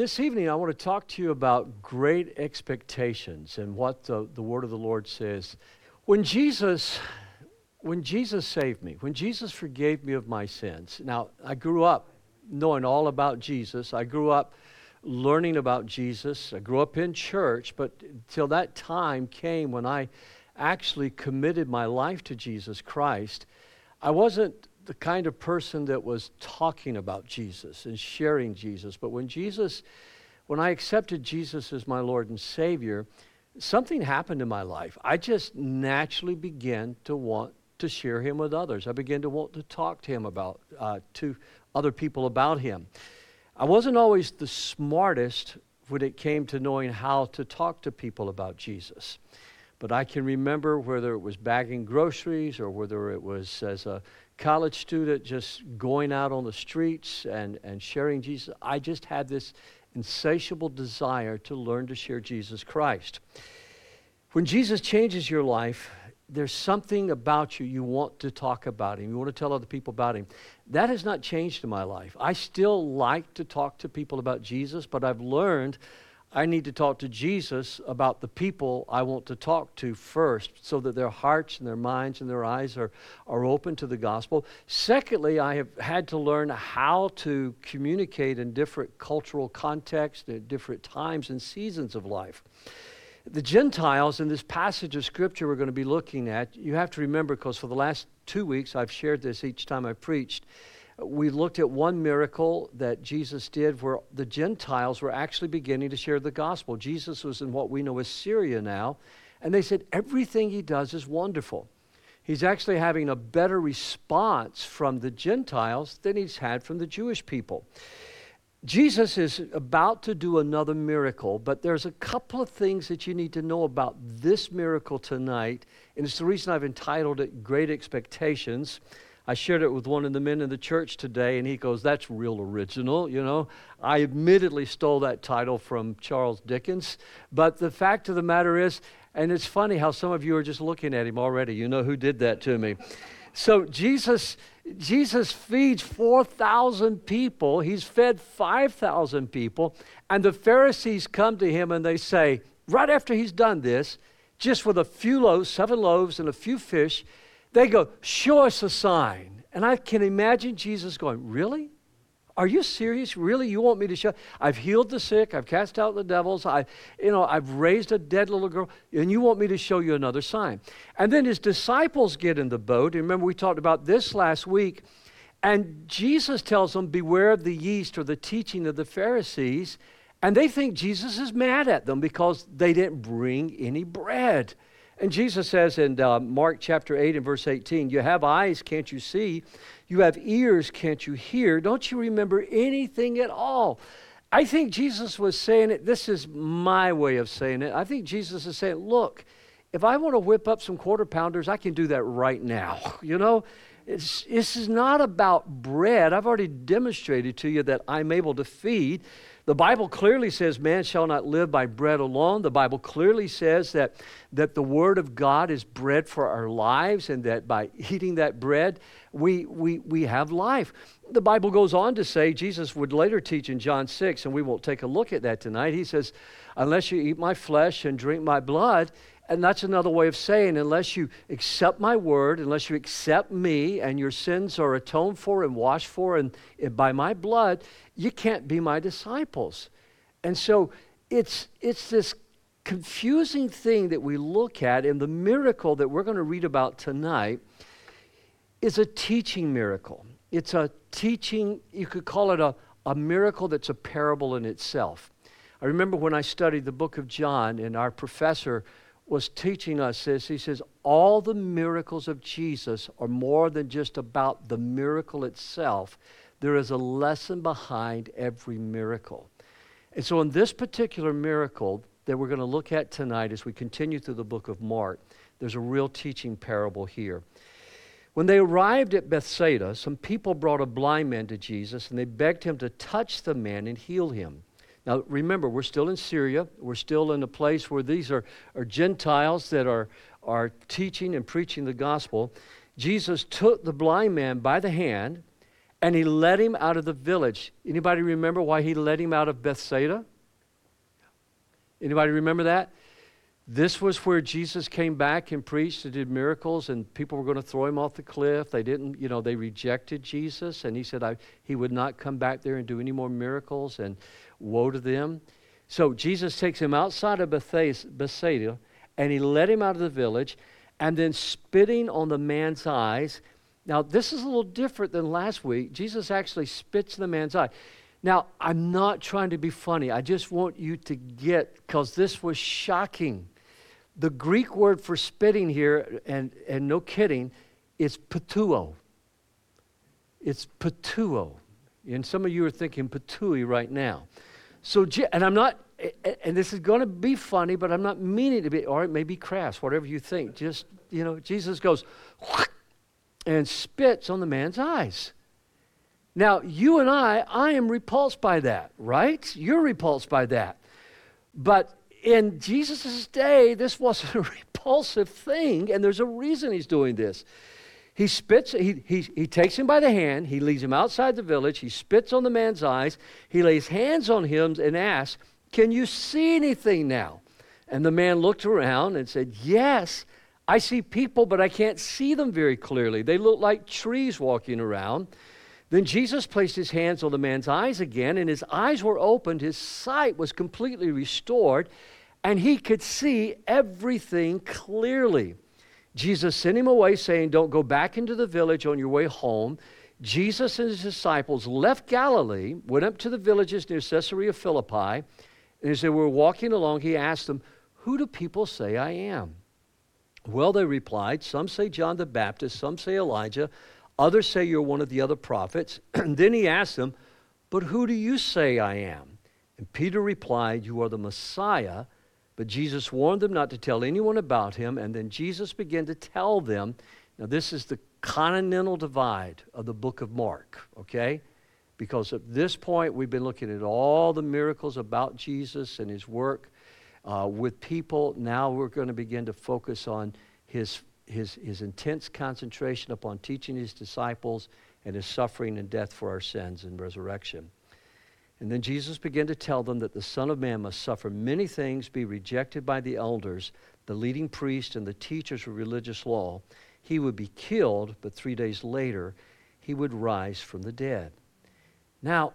this evening, I want to talk to you about great expectations and what the, the word of the Lord says. When Jesus, when Jesus saved me, when Jesus forgave me of my sins, now I grew up knowing all about Jesus. I grew up learning about Jesus. I grew up in church, but till that time came when I actually committed my life to Jesus Christ, I wasn't the kind of person that was talking about Jesus and sharing Jesus. But when Jesus, when I accepted Jesus as my Lord and Savior, something happened in my life. I just naturally began to want to share Him with others. I began to want to talk to Him about, uh, to other people about Him. I wasn't always the smartest when it came to knowing how to talk to people about Jesus. But I can remember whether it was bagging groceries or whether it was as a college student just going out on the streets and, and sharing Jesus. I just had this insatiable desire to learn to share Jesus Christ. When Jesus changes your life, there's something about you you want to talk about him. You want to tell other people about him. That has not changed in my life. I still like to talk to people about Jesus, but I've learned I need to talk to Jesus about the people I want to talk to first so that their hearts and their minds and their eyes are, are open to the gospel. Secondly, I have had to learn how to communicate in different cultural contexts at different times and seasons of life. The Gentiles in this passage of Scripture we're going to be looking at, you have to remember because for the last two weeks I've shared this each time I preached we looked at one miracle that Jesus did where the Gentiles were actually beginning to share the gospel. Jesus was in what we know as Syria now, and they said everything he does is wonderful. He's actually having a better response from the Gentiles than he's had from the Jewish people. Jesus is about to do another miracle, but there's a couple of things that you need to know about this miracle tonight, and it's the reason I've entitled it Great Expectations. I shared it with one of the men in the church today, and he goes, That's real original, you know. I admittedly stole that title from Charles Dickens, but the fact of the matter is, and it's funny how some of you are just looking at him already. You know who did that to me. So Jesus Jesus feeds 4,000 people. He's fed 5,000 people. And the Pharisees come to him and they say, right after he's done this, just with a few loaves, seven loaves and a few fish, they go, Show us a sign. And I can imagine Jesus going, Really? Are you serious? Really? You want me to show? I've healed the sick. I've cast out the devils. I, you know, I've raised a dead little girl, and you want me to show you another sign? And then his disciples get in the boat. And remember, we talked about this last week. And Jesus tells them, Beware of the yeast or the teaching of the Pharisees. And they think Jesus is mad at them because they didn't bring any bread. And Jesus says in uh, Mark chapter 8 and verse 18, You have eyes, can't you see? You have ears, can't you hear? Don't you remember anything at all? I think Jesus was saying it. This is my way of saying it. I think Jesus is saying, Look, if I want to whip up some quarter pounders, I can do that right now. You know, it's, this is not about bread. I've already demonstrated to you that I'm able to feed. The Bible clearly says man shall not live by bread alone. The Bible clearly says that, that the Word of God is bread for our lives and that by eating that bread, we, we, we have life. The Bible goes on to say, Jesus would later teach in John 6, and we won't take a look at that tonight. He says, Unless you eat my flesh and drink my blood, and that's another way of saying, unless you accept my word, unless you accept me and your sins are atoned for and washed for and, and by my blood, you can't be my disciples. And so it's, it's this confusing thing that we look at, and the miracle that we're going to read about tonight is a teaching miracle. It's a teaching, you could call it a, a miracle that's a parable in itself. I remember when I studied the book of John, and our professor was teaching us this. He says, All the miracles of Jesus are more than just about the miracle itself, there is a lesson behind every miracle. And so, in this particular miracle that we're going to look at tonight as we continue through the book of Mark, there's a real teaching parable here. When they arrived at Bethsaida, some people brought a blind man to Jesus and they begged him to touch the man and heal him. Now, remember, we're still in Syria. We're still in a place where these are, are Gentiles that are, are teaching and preaching the gospel. Jesus took the blind man by the hand and he led him out of the village. Anybody remember why he led him out of Bethsaida? Anybody remember that? This was where Jesus came back and preached and did miracles, and people were going to throw him off the cliff. They didn't, you know, they rejected Jesus, and he said I, he would not come back there and do any more miracles, and woe to them. So Jesus takes him outside of Bethsaida, and he led him out of the village, and then spitting on the man's eyes. Now, this is a little different than last week. Jesus actually spits in the man's eye. Now, I'm not trying to be funny. I just want you to get, because this was shocking. The Greek word for spitting here, and, and no kidding, is patuo. It's patuo. And some of you are thinking patui right now. So, and I'm not, and this is going to be funny, but I'm not meaning to be, or it may be crass, whatever you think. Just, you know, Jesus goes and spits on the man's eyes. Now, you and I, I am repulsed by that, right? You're repulsed by that. But in Jesus' day, this wasn't a repulsive thing, and there's a reason he's doing this. He spits, he, he, he takes him by the hand, he leads him outside the village, he spits on the man's eyes, he lays hands on him and asks, Can you see anything now? And the man looked around and said, Yes, I see people, but I can't see them very clearly. They look like trees walking around. Then Jesus placed his hands on the man's eyes again, and his eyes were opened, his sight was completely restored, and he could see everything clearly. Jesus sent him away, saying, Don't go back into the village on your way home. Jesus and his disciples left Galilee, went up to the villages near Caesarea Philippi, and as they were walking along, he asked them, Who do people say I am? Well, they replied, Some say John the Baptist, some say Elijah Others say you're one of the other prophets. and then he asked them, But who do you say I am? And Peter replied, You are the Messiah. But Jesus warned them not to tell anyone about him. And then Jesus began to tell them. Now, this is the continental divide of the book of Mark, okay? Because at this point, we've been looking at all the miracles about Jesus and his work uh, with people. Now we're going to begin to focus on his his, his intense concentration upon teaching his disciples and his suffering and death for our sins and resurrection. And then Jesus began to tell them that the Son of Man must suffer many things, be rejected by the elders, the leading priests, and the teachers of religious law. He would be killed, but three days later, he would rise from the dead. Now,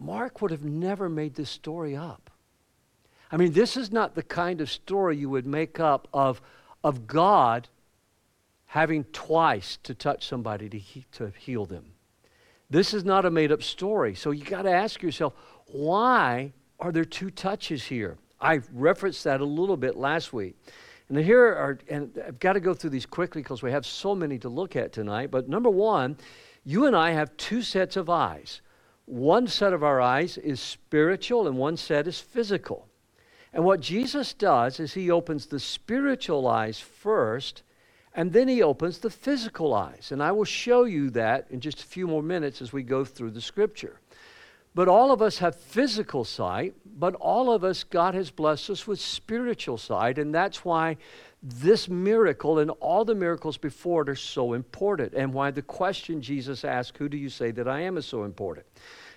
Mark would have never made this story up. I mean, this is not the kind of story you would make up of, of God having twice to touch somebody to, he, to heal them. This is not a made up story. So you got to ask yourself, why are there two touches here? I referenced that a little bit last week. And here are, and I've got to go through these quickly because we have so many to look at tonight. But number one, you and I have two sets of eyes. One set of our eyes is spiritual, and one set is physical. And what Jesus does is he opens the spiritual eyes first and then he opens the physical eyes. And I will show you that in just a few more minutes as we go through the scripture. But all of us have physical sight, but all of us, God has blessed us with spiritual sight. And that's why this miracle and all the miracles before it are so important, and why the question Jesus asked, Who do you say that I am, is so important.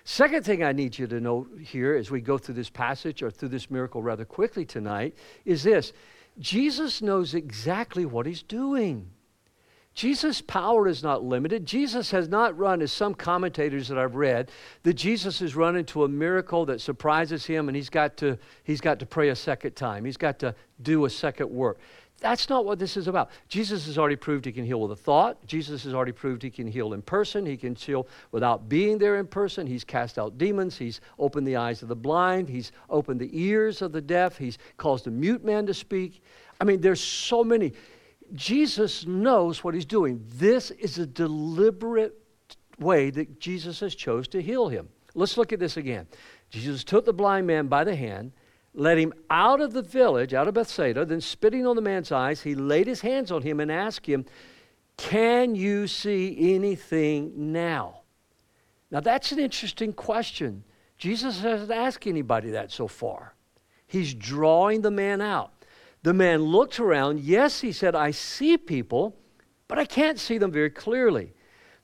Second thing I need you to know here as we go through this passage or through this miracle rather quickly tonight is this Jesus knows exactly what he's doing. Jesus' power is not limited. Jesus has not run, as some commentators that I've read, that Jesus has run into a miracle that surprises him and he's got to, he's got to pray a second time. He's got to do a second work. That's not what this is about. Jesus has already proved he can heal with a thought. Jesus has already proved he can heal in person. He can heal without being there in person. He's cast out demons. He's opened the eyes of the blind. He's opened the ears of the deaf. He's caused a mute man to speak. I mean, there's so many. Jesus knows what he's doing. This is a deliberate way that Jesus has chose to heal him. Let's look at this again. Jesus took the blind man by the hand led him out of the village, out of Bethsaida. Then, spitting on the man's eyes, he laid his hands on him and asked him, Can you see anything now? Now, that's an interesting question. Jesus hasn't asked anybody that so far. He's drawing the man out. The man looked around. Yes, he said, I see people, but I can't see them very clearly.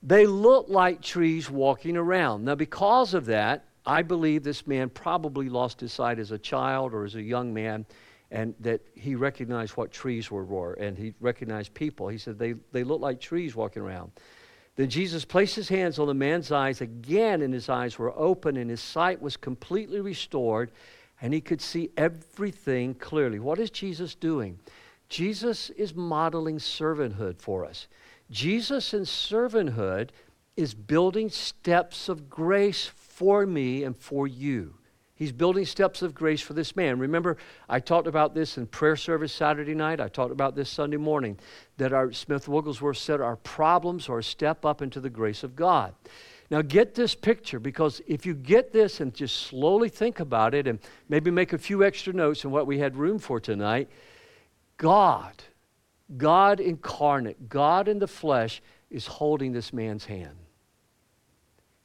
They look like trees walking around. Now, because of that, I believe this man probably lost his sight as a child or as a young man, and that he recognized what trees were, were and he recognized people. He said, they, they look like trees walking around. Then Jesus placed his hands on the man's eyes again, and his eyes were open, and his sight was completely restored, and he could see everything clearly. What is Jesus doing? Jesus is modeling servanthood for us. Jesus in servanthood is building steps of grace for me and for you. He's building steps of grace for this man. Remember, I talked about this in prayer service Saturday night. I talked about this Sunday morning that our Smith Wigglesworth said our problems are a step up into the grace of God. Now, get this picture because if you get this and just slowly think about it and maybe make a few extra notes in what we had room for tonight, God, God incarnate, God in the flesh, is holding this man's hand.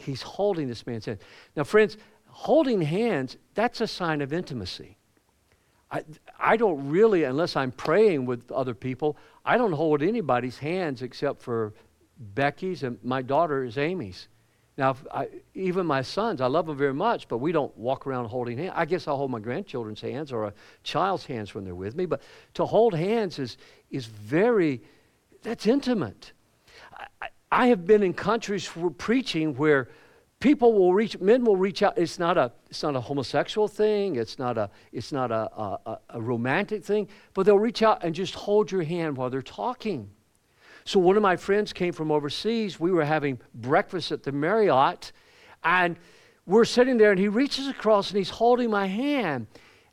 He's holding this man's hand. Now, friends, holding hands, that's a sign of intimacy. I, I don't really, unless I'm praying with other people, I don't hold anybody's hands except for Becky's and my daughter is Amy's. Now, I, even my sons, I love them very much, but we don't walk around holding hands. I guess I'll hold my grandchildren's hands or a child's hands when they're with me, but to hold hands is, is very, that's intimate. I, I have been in countries where preaching where people will reach, men will reach out. It's not a, it's not a homosexual thing. It's not a, it's not a, a, a romantic thing, but they'll reach out and just hold your hand while they're talking. So one of my friends came from overseas. We were having breakfast at the Marriott, and we're sitting there, and he reaches across and he's holding my hand.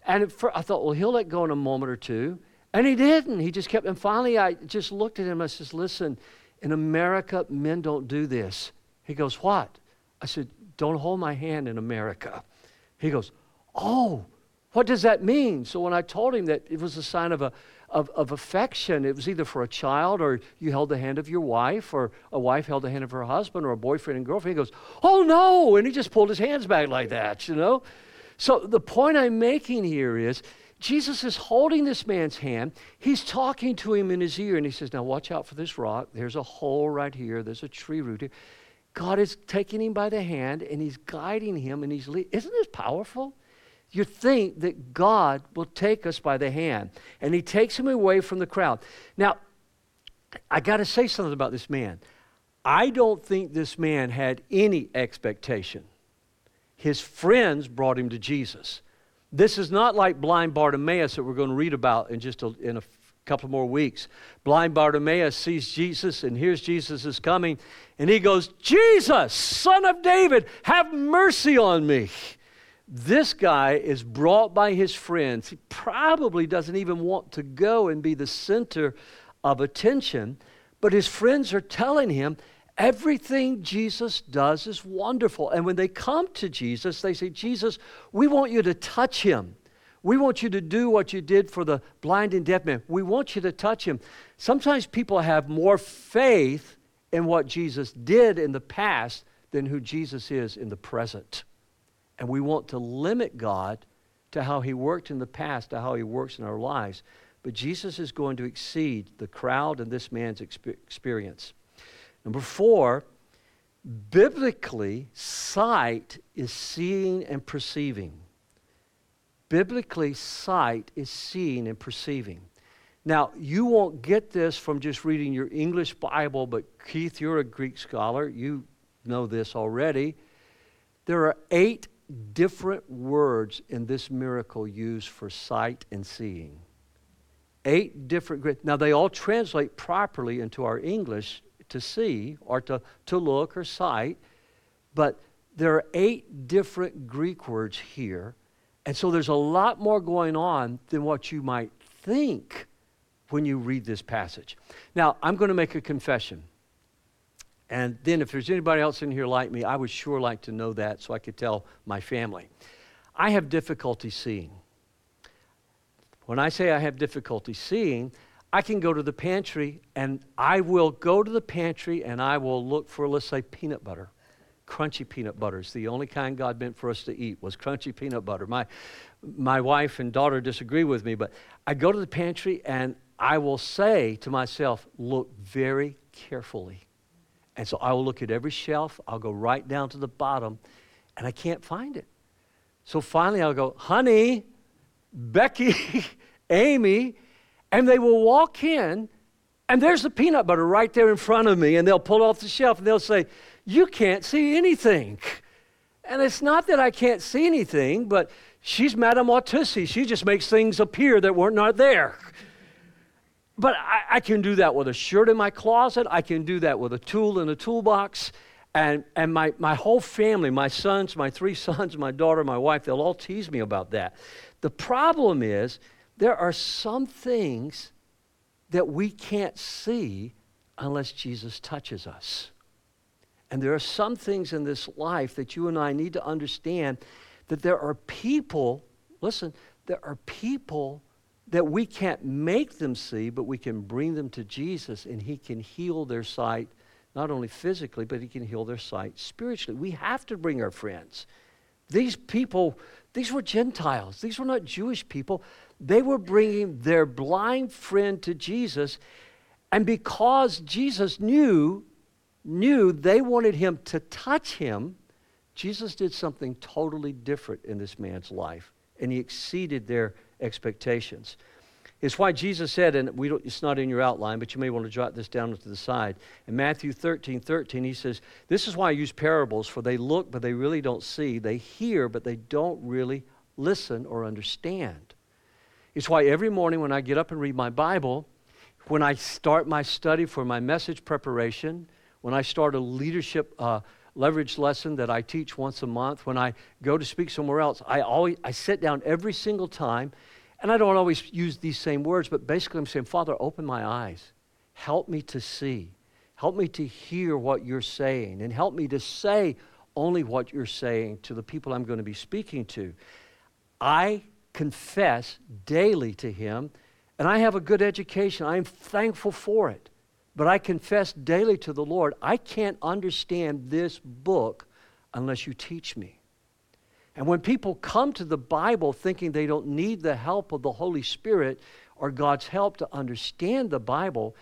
And I thought, well, he'll let go in a moment or two. And he didn't. He just kept, and finally I just looked at him. I says, listen, in America, men don't do this. He goes, what? I said, don't hold my hand in America. He goes, oh, what does that mean? So when I told him that it was a sign of a, of, of affection. It was either for a child or you held the hand of your wife or a wife held the hand of her husband or a boyfriend and girlfriend. He goes, Oh no! And he just pulled his hands back like that, you know? So the point I'm making here is Jesus is holding this man's hand. He's talking to him in his ear and he says, Now watch out for this rock. There's a hole right here. There's a tree root here. God is taking him by the hand and he's guiding him and he's leading. Isn't this powerful? you think that God will take us by the hand. And he takes him away from the crowd. Now, I got to say something about this man. I don't think this man had any expectation. His friends brought him to Jesus. This is not like blind Bartimaeus that we're going to read about in just a, in a couple more weeks. Blind Bartimaeus sees Jesus and hears Jesus is coming, and he goes, Jesus, son of David, have mercy on me. This guy is brought by his friends. He probably doesn't even want to go and be the center of attention, but his friends are telling him everything Jesus does is wonderful. And when they come to Jesus, they say, Jesus, we want you to touch him. We want you to do what you did for the blind and deaf man. We want you to touch him. Sometimes people have more faith in what Jesus did in the past than who Jesus is in the present. And we want to limit God to how he worked in the past, to how he works in our lives. But Jesus is going to exceed the crowd and this man's experience. Number four, biblically, sight is seeing and perceiving. Biblically, sight is seeing and perceiving. Now, you won't get this from just reading your English Bible, but Keith, you're a Greek scholar. You know this already. There are eight different words in this miracle used for sight and seeing. Eight different, now they all translate properly into our English to see or to, to look or sight, but there are eight different Greek words here. And so there's a lot more going on than what you might think when you read this passage. Now, I'm going to make a confession. And then, if there's anybody else in here like me, I would sure like to know that so I could tell my family. I have difficulty seeing. When I say I have difficulty seeing, I can go to the pantry and I will go to the pantry and I will look for, let's say, peanut butter. Crunchy peanut butter is the only kind God meant for us to eat was crunchy peanut butter. My, my wife and daughter disagree with me, but I go to the pantry and I will say to myself, look very carefully And so I will look at every shelf, I'll go right down to the bottom, and I can't find it. So finally I'll go, honey, Becky, Amy, and they will walk in, and there's the peanut butter right there in front of me, and they'll pull off the shelf and they'll say, You can't see anything. And it's not that I can't see anything, but she's Madame Autissi. She just makes things appear that were not not there. But I, I, can do that with a shirt in my closet. I can do that with a tool in a toolbox. And, and my, my whole family, my sons, my three sons, my daughter, my wife, they'll all tease me about that. The problem is, there are some things that we can't see unless Jesus touches us. And there are some things in this life that you and I need to understand that there are people, listen, there are people that we can't make them see, but we can bring them to Jesus and He can heal their sight, not only physically, but He can heal their sight spiritually. We have to bring our friends. These people, these were Gentiles, these were not Jewish people. They were bringing their blind friend to Jesus. And because Jesus knew knew they wanted him to touch him, Jesus did something totally different in this man's life, and he exceeded their expectations. It's why Jesus said, and we don't, it's not in your outline, but you may want to jot this down to the side. In Matthew 13 13, he says, This is why I use parables, for they look, but they really don't see. They hear, but they don't really listen or understand. It's why every morning when I get up and read my Bible, when I start my study for my message preparation, when I start a leadership uh, leverage lesson that I teach once a month, when I go to speak somewhere else, I always I sit down every single time, and I don't always use these same words, but basically I'm saying, Father, open my eyes, help me to see, help me to hear what you're saying, and help me to say only what you're saying to the people I'm going to be speaking to. I confess daily to Him, and I have a good education. I am thankful for it. But I confess daily to the Lord, I can't understand this book unless you teach me. And when people come to the Bible thinking they don't need the help of the Holy Spirit or God's help to understand the Bible,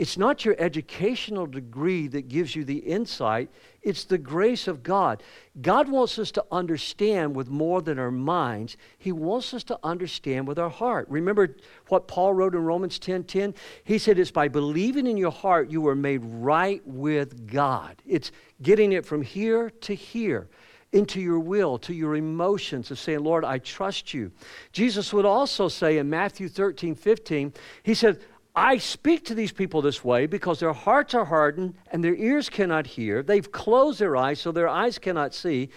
it's not your educational degree that gives you the insight, it's the grace of God. God wants us to understand with more than our minds. He wants us to understand with our heart. Remember what Paul wrote in Romans 10:10? 10, 10? He said it's by believing in your heart you were made right with God. It's getting it from here to here into your will, to your emotions, of saying, Lord, I trust you. Jesus would also say in Matthew 13, 15, He said, I speak to these people this way because their hearts are hardened and their ears cannot hear. They've closed their eyes so their eyes cannot see.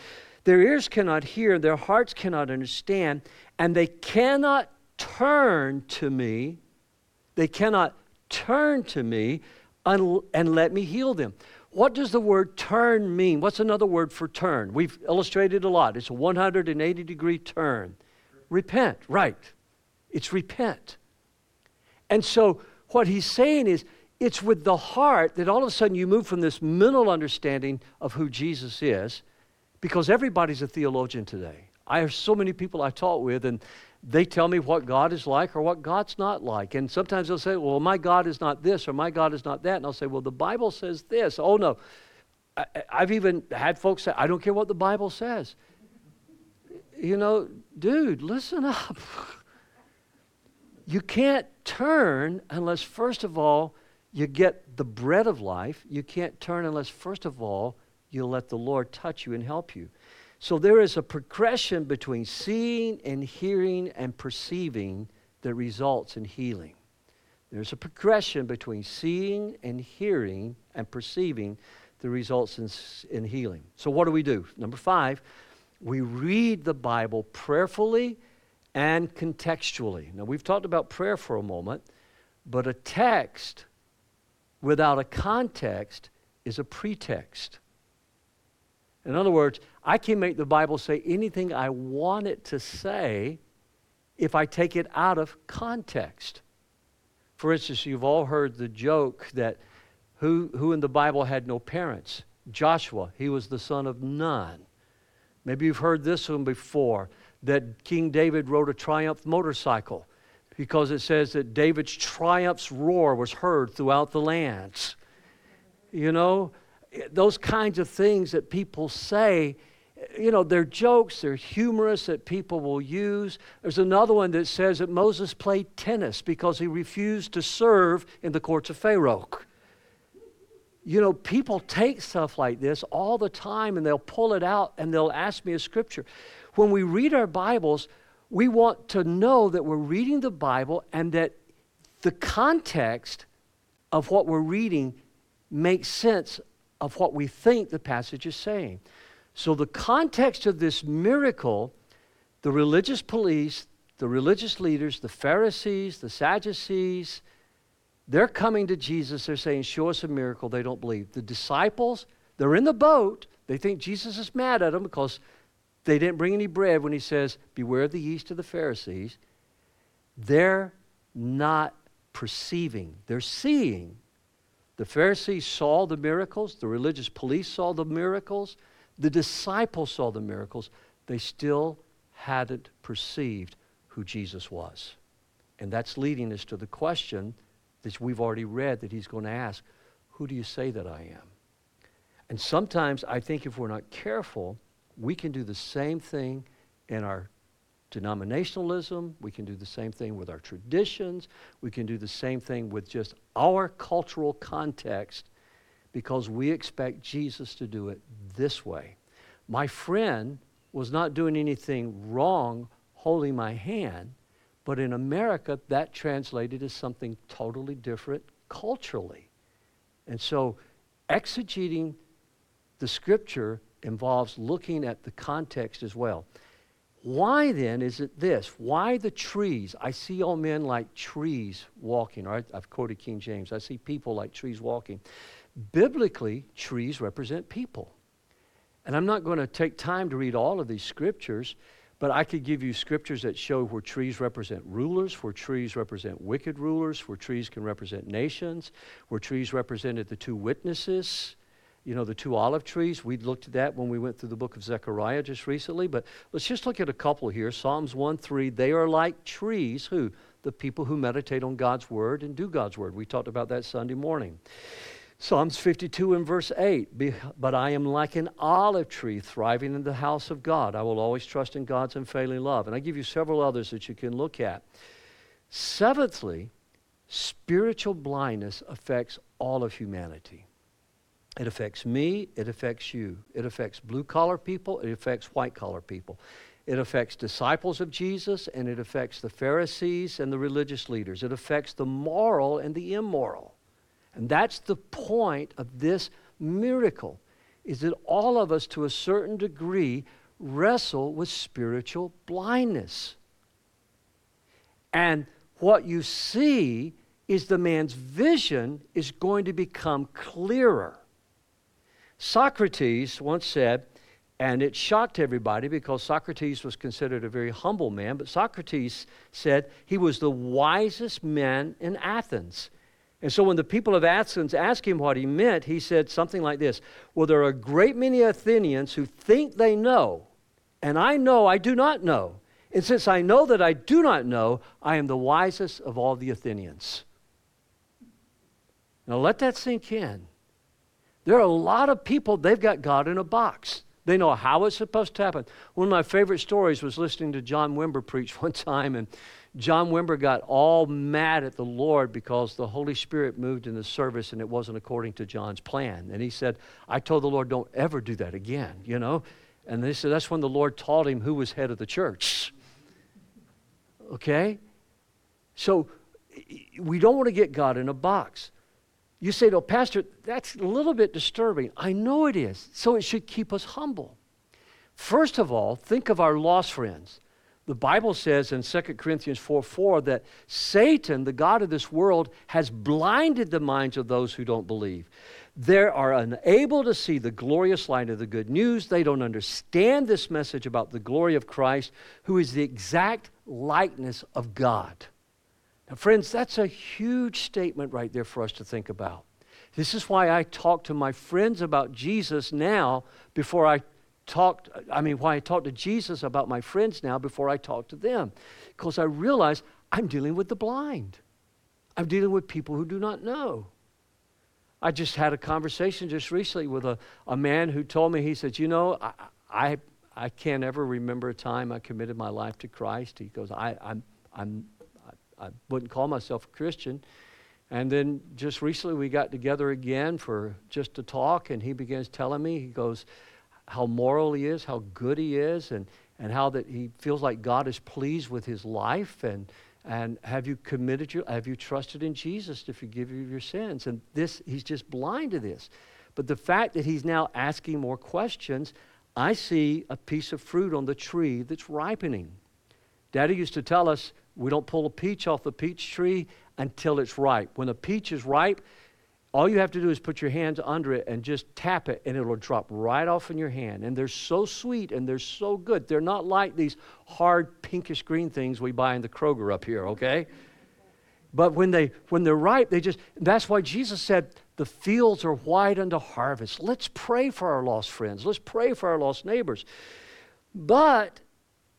Their ears cannot hear, their hearts cannot understand, and they cannot turn to me. They cannot turn to me and, and let me heal them. What does the word turn mean? What's another word for turn? We've illustrated a lot. It's a 180 degree turn. Repent, right. It's repent. And so what he's saying is it's with the heart that all of a sudden you move from this mental understanding of who Jesus is, because everybody's a theologian today. I have so many people I talk with, and they tell me what God is like or what God's not like. And sometimes they'll say, Well, my God is not this or my God is not that. And I'll say, Well, the Bible says this. Oh, no. I, have even had folks say, I don't care what the Bible says. You know, dude, listen up. You can't turn unless, first of all, you get the bread of life. You can't turn unless, first of all, you let the Lord touch you and help you. So there is a progression between seeing and hearing and perceiving that results in healing. There's a progression between seeing and hearing and perceiving that results in, in healing. So, what do we do? Number five, we read the Bible prayerfully and contextually. Now, we've talked about prayer for a moment, but a text without a context is a pretext. In other words, I can make the Bible say anything I want it to say if I take it out of context. For instance, you've all heard the joke that who, who in the Bible had no parents? Joshua, he was the son of none. Maybe you've heard this one before that King David rode a Triumph motorcycle because it says that David's triumph's roar was heard throughout the lands. You know, those kinds of things that people say, you know, they're jokes, they're humorous that people will use. There's another one that says that Moses played tennis because he refused to serve in the courts of Pharaoh. You know, people take stuff like this all the time and they'll pull it out and they'll ask me a scripture. When we read our Bibles, we want to know that we're reading the Bible and that the context of what we're reading makes sense of what we think the passage is saying. So, the context of this miracle, the religious police, the religious leaders, the Pharisees, the Sadducees, they're coming to Jesus. They're saying, Show us a miracle. They don't believe. The disciples, they're in the boat. They think Jesus is mad at them because they didn't bring any bread when he says, Beware of the yeast of the Pharisees. They're not perceiving, they're seeing. The Pharisees saw the miracles, the religious police saw the miracles, the disciples saw the miracles. They still hadn't perceived who Jesus was. And that's leading us to the question that we've already read that he's going to ask Who do you say that I am? And sometimes I think if we're not careful, we can do the same thing in our denominationalism. We can do the same thing with our traditions. We can do the same thing with just our cultural context because we expect Jesus to do it this way. My friend was not doing anything wrong holding my hand, but in America, that translated as something totally different culturally. And so, exegeting the scripture involves looking at the context as well. Why then is it this? Why the trees? I see all men like trees walking. Or I've quoted King James. I see people like trees walking. Biblically, trees represent people. And I'm not going to take time to read all of these scriptures, but I could give you scriptures that show where trees represent rulers, where trees represent wicked rulers, where trees can represent nations, where trees represented the two witnesses, you know, the two olive trees. We looked at that when we went through the book of Zechariah just recently, but let's just look at a couple here. Psalms 1 3, they are like trees. Who? The people who meditate on God's word and do God's word. We talked about that Sunday morning. Psalms 52 and verse 8 But I am like an olive tree thriving in the house of God. I will always trust in God's unfailing love. And I give you several others that you can look at. Seventhly, spiritual blindness affects all of humanity. It affects me, it affects you. It affects blue collar people, it affects white collar people. It affects disciples of Jesus, and it affects the Pharisees and the religious leaders. It affects the moral and the immoral. And that's the point of this miracle is that all of us to a certain degree wrestle with spiritual blindness. And what you see is the man's vision is going to become clearer. Socrates once said, and it shocked everybody because Socrates was considered a very humble man, but Socrates said he was the wisest man in Athens. And so when the people of Athens asked him what he meant, he said something like this Well, there are a great many Athenians who think they know, and I know I do not know. And since I know that I do not know, I am the wisest of all the Athenians. Now let that sink in. There are a lot of people, they've got God in a box. They know how it's supposed to happen. One of my favorite stories was listening to John Wimber preach one time, and John Wimber got all mad at the Lord because the Holy Spirit moved in the service and it wasn't according to John's plan. And he said, I told the Lord, don't ever do that again, you know? And they said that's when the Lord taught him who was head of the church. Okay? So we don't want to get God in a box. You say, "No, Pastor, that's a little bit disturbing. I know it is. So it should keep us humble. First of all, think of our lost friends. The Bible says in 2 Corinthians 4 4 that Satan, the God of this world, has blinded the minds of those who don't believe. They are unable to see the glorious light of the good news. They don't understand this message about the glory of Christ, who is the exact likeness of God. Now, friends, that's a huge statement right there for us to think about. This is why I talk to my friends about Jesus now before I talk. I mean, why I talk to Jesus about my friends now before I talk to them. Because I realize I'm dealing with the blind, I'm dealing with people who do not know. I just had a conversation just recently with a, a man who told me, he said, You know, I, I, I can't ever remember a time I committed my life to Christ. He goes, I, I'm, I'm, I, wouldn't call myself a Christian. And then just recently we got together again for just to talk, and he begins telling me, he goes, how moral he is, how good he is, and, and how that he feels like God is pleased with his life. And, and have you committed your, have you trusted in Jesus to forgive you your sins? And this, he's just blind to this. But the fact that he's now asking more questions, I see a piece of fruit on the tree that's ripening. Daddy used to tell us we don't pull a peach off the peach tree until it's ripe. When a peach is ripe, all you have to do is put your hands under it and just tap it, and it'll drop right off in your hand. And they're so sweet and they're so good. They're not like these hard pinkish green things we buy in the Kroger up here, okay? But when, they, when they're ripe, they just, that's why Jesus said, the fields are wide unto harvest. Let's pray for our lost friends. Let's pray for our lost neighbors. But,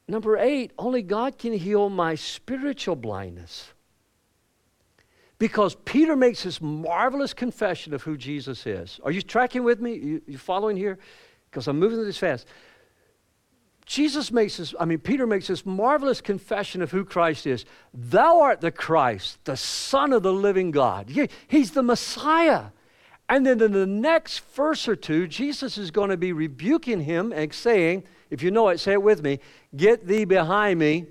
number eight, only God can heal my spiritual blindness. Because Peter makes this marvelous confession of who Jesus is. Are you tracking with me? You, you following here? Because I'm moving this fast. Jesus makes this, I mean, Peter makes this marvelous confession of who Christ is. Thou art the Christ, the Son of the living God. He, he's the Messiah. And then in the next verse or two, Jesus is going to be rebuking him and saying, if you know it, say it with me, get thee behind me.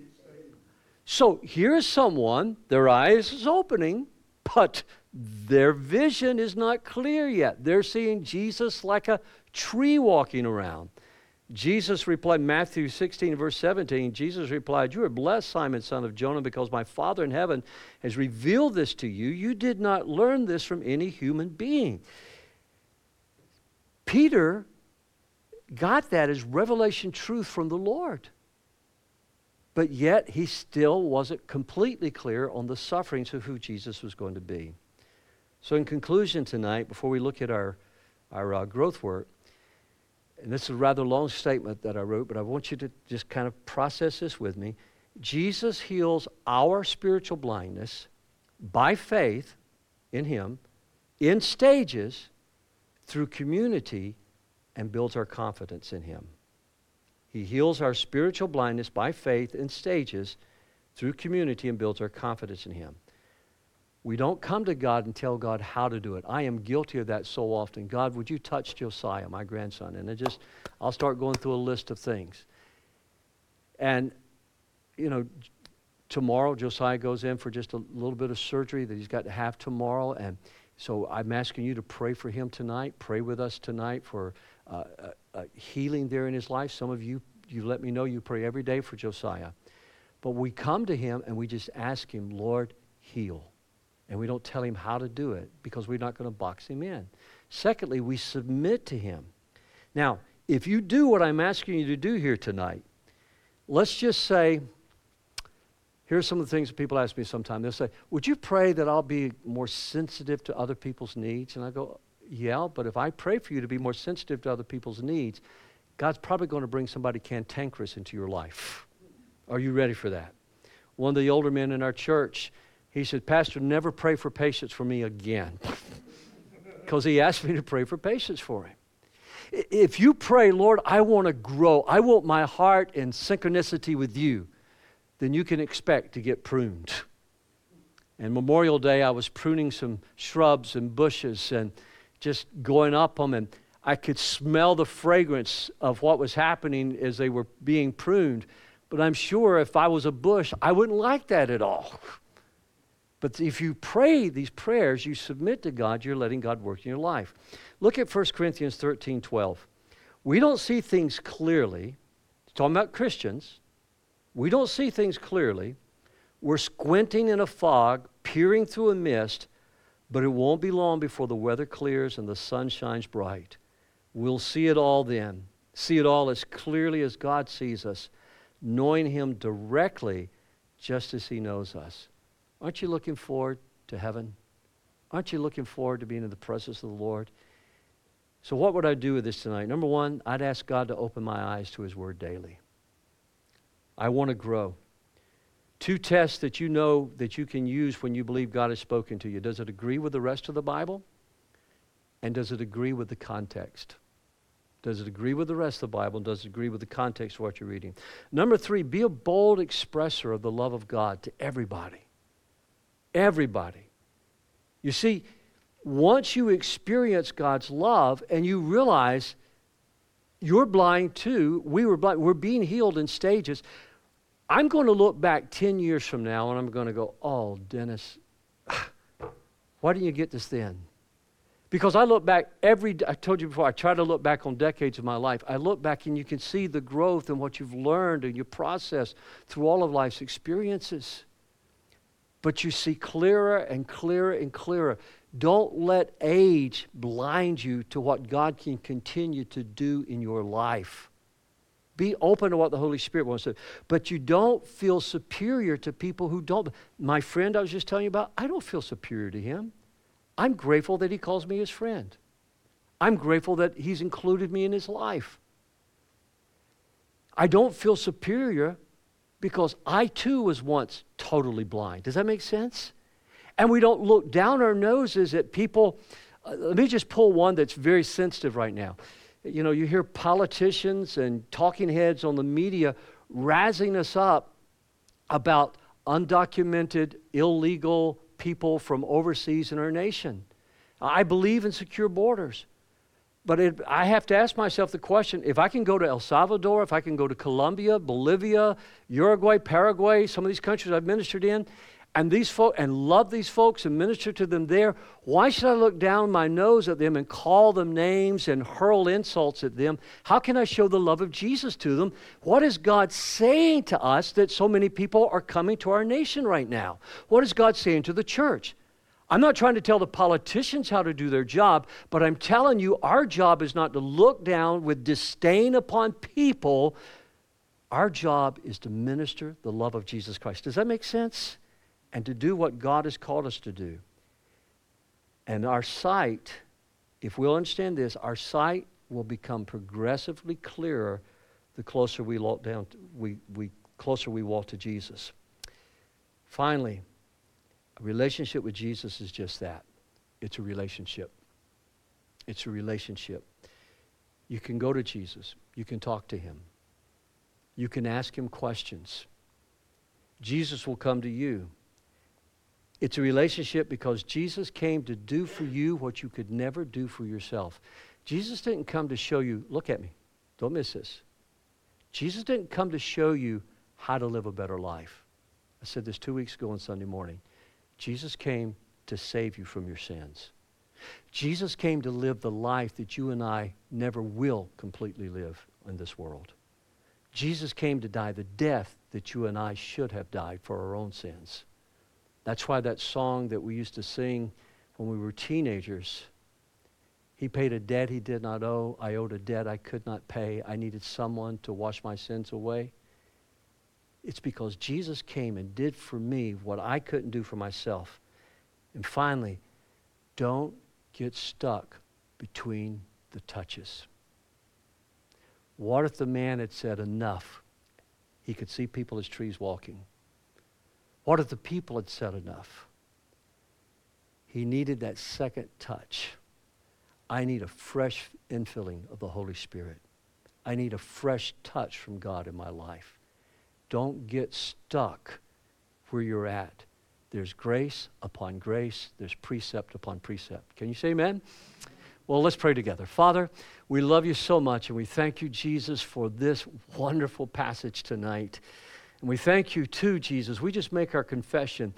So here's someone, their eyes is opening, but their vision is not clear yet. They're seeing Jesus like a tree walking around. Jesus replied, Matthew 16, verse 17, Jesus replied, You are blessed, Simon, son of Jonah, because my Father in heaven has revealed this to you. You did not learn this from any human being. Peter got that as revelation truth from the Lord. But yet, he still wasn't completely clear on the sufferings of who Jesus was going to be. So, in conclusion tonight, before we look at our, our uh, growth work, and this is a rather long statement that I wrote, but I want you to just kind of process this with me. Jesus heals our spiritual blindness by faith in Him in stages through community and builds our confidence in Him. He heals our spiritual blindness by faith in stages through community and builds our confidence in Him. We don't come to God and tell God how to do it. I am guilty of that so often. God, would you touch Josiah, my grandson? And I just, I'll start going through a list of things. And, you know, tomorrow Josiah goes in for just a little bit of surgery that he's got to have tomorrow. And so I'm asking you to pray for him tonight. Pray with us tonight for uh, uh, uh, healing there in his life. Some of you, you let me know you pray every day for Josiah. But we come to him and we just ask him, Lord, heal. And we don't tell him how to do it because we're not going to box him in. Secondly, we submit to him. Now, if you do what I'm asking you to do here tonight, let's just say, here's some of the things that people ask me sometimes. They'll say, Would you pray that I'll be more sensitive to other people's needs? And I go, yeah, but if I pray for you to be more sensitive to other people's needs, God's probably going to bring somebody cantankerous into your life. Are you ready for that? One of the older men in our church, he said, Pastor, never pray for patience for me again. Because he asked me to pray for patience for him. If you pray, Lord, I want to grow, I want my heart in synchronicity with you, then you can expect to get pruned. And Memorial Day, I was pruning some shrubs and bushes, and just going up them, and I could smell the fragrance of what was happening as they were being pruned. But I'm sure if I was a bush, I wouldn't like that at all. But if you pray these prayers, you submit to God, you're letting God work in your life. Look at 1 Corinthians 13 12. We don't see things clearly. It's talking about Christians. We don't see things clearly. We're squinting in a fog, peering through a mist, but it won't be long before the weather clears and the sun shines bright. We'll see it all then, see it all as clearly as God sees us, knowing Him directly just as He knows us. Aren't you looking forward to heaven? Aren't you looking forward to being in the presence of the Lord? So, what would I do with this tonight? Number one, I'd ask God to open my eyes to His Word daily. I want to grow. Two tests that you know that you can use when you believe God has spoken to you. Does it agree with the rest of the Bible? And does it agree with the context? Does it agree with the rest of the Bible? And Does it agree with the context of what you're reading? Number three, be a bold expresser of the love of God to everybody. Everybody. You see, once you experience God's love and you realize you're blind too, we were blind, we're being healed in stages. I'm going to look back 10 years from now and I'm going to go, oh, Dennis, why didn't you get this then? Because I look back every, I told you before, I try to look back on decades of my life. I look back and you can see the growth and what you've learned and your process through all of life's experiences. But you see clearer and clearer and clearer. Don't let age blind you to what God can continue to do in your life. Be open to what the Holy Spirit wants to do. But you don't feel superior to people who don't. My friend I was just telling you about, I don't feel superior to him. I'm grateful that he calls me his friend. I'm grateful that he's included me in his life. I don't feel superior because I too was once totally blind. Does that make sense? And we don't look down our noses at people. Uh, let me just pull one that's very sensitive right now. You know, you hear politicians and talking heads on the media razzing us up about undocumented, illegal people from overseas in our nation. I believe in secure borders. But it, I have to ask myself the question if I can go to El Salvador, if I can go to Colombia, Bolivia, Uruguay, Paraguay, some of these countries I've ministered in, and these folk and love these folks and minister to them there. Why should i look down my nose at them and call them names and hurl insults at them? How can i show the love of jesus to them? What is god saying to us that so many people are coming to our nation right now? What is god saying to the church? I'm not trying to tell the politicians how to do their job but i'm telling you our job is not to look down with disdain upon people. Our job is to minister the love of jesus christ. Does that make sense and to do what God has called us to do. And our sight, if we'll understand this, our sight will become progressively clearer the closer we walk down, we, we closer we walk to Jesus. Finally, a relationship with Jesus is just that. It's a relationship. It's a relationship. You can go to Jesus. You can talk to him. You can ask him questions. Jesus will come to you. It's a relationship because Jesus came to do for you what you could never do for yourself. Jesus didn't come to show you, look at me, don't miss this. Jesus didn't come to show you how to live a better life. I said this two weeks ago on Sunday morning. Jesus came to save you from your sins. Jesus came to live the life that you and I never will completely live in this world. Jesus came to die the death that you and I should have died for our own sins. That's why that song that we used to sing when we were teenagers, he paid a debt he did not owe. I owed a debt I could not pay. I needed someone to wash my sins away. It's because Jesus came and did for me what I couldn't do for myself. And finally, don't get stuck between the touches. What if the man had said, Enough? He could see people as trees walking. What if the people had said enough? He needed that second touch. I need a fresh infilling of the Holy Spirit. I need a fresh touch from God in my life. Don't get stuck where you're at. There's grace upon grace, there's precept upon precept. Can you say amen? Well, let's pray together. Father, we love you so much, and we thank you, Jesus, for this wonderful passage tonight. And we thank you too, Jesus. We just make our confession.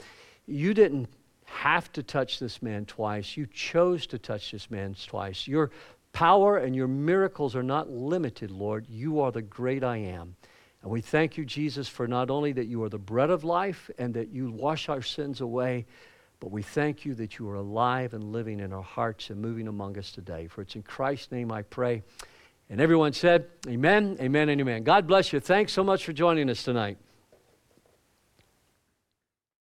You didn't have to touch this man twice, you chose to touch this man twice. Your power and your miracles are not limited, Lord. You are the great I am. And we thank you, Jesus, for not only that you are the bread of life and that you wash our sins away, but we thank you that you are alive and living in our hearts and moving among us today. For it's in Christ's name I pray. And everyone said, Amen, amen, and amen. God bless you. Thanks so much for joining us tonight.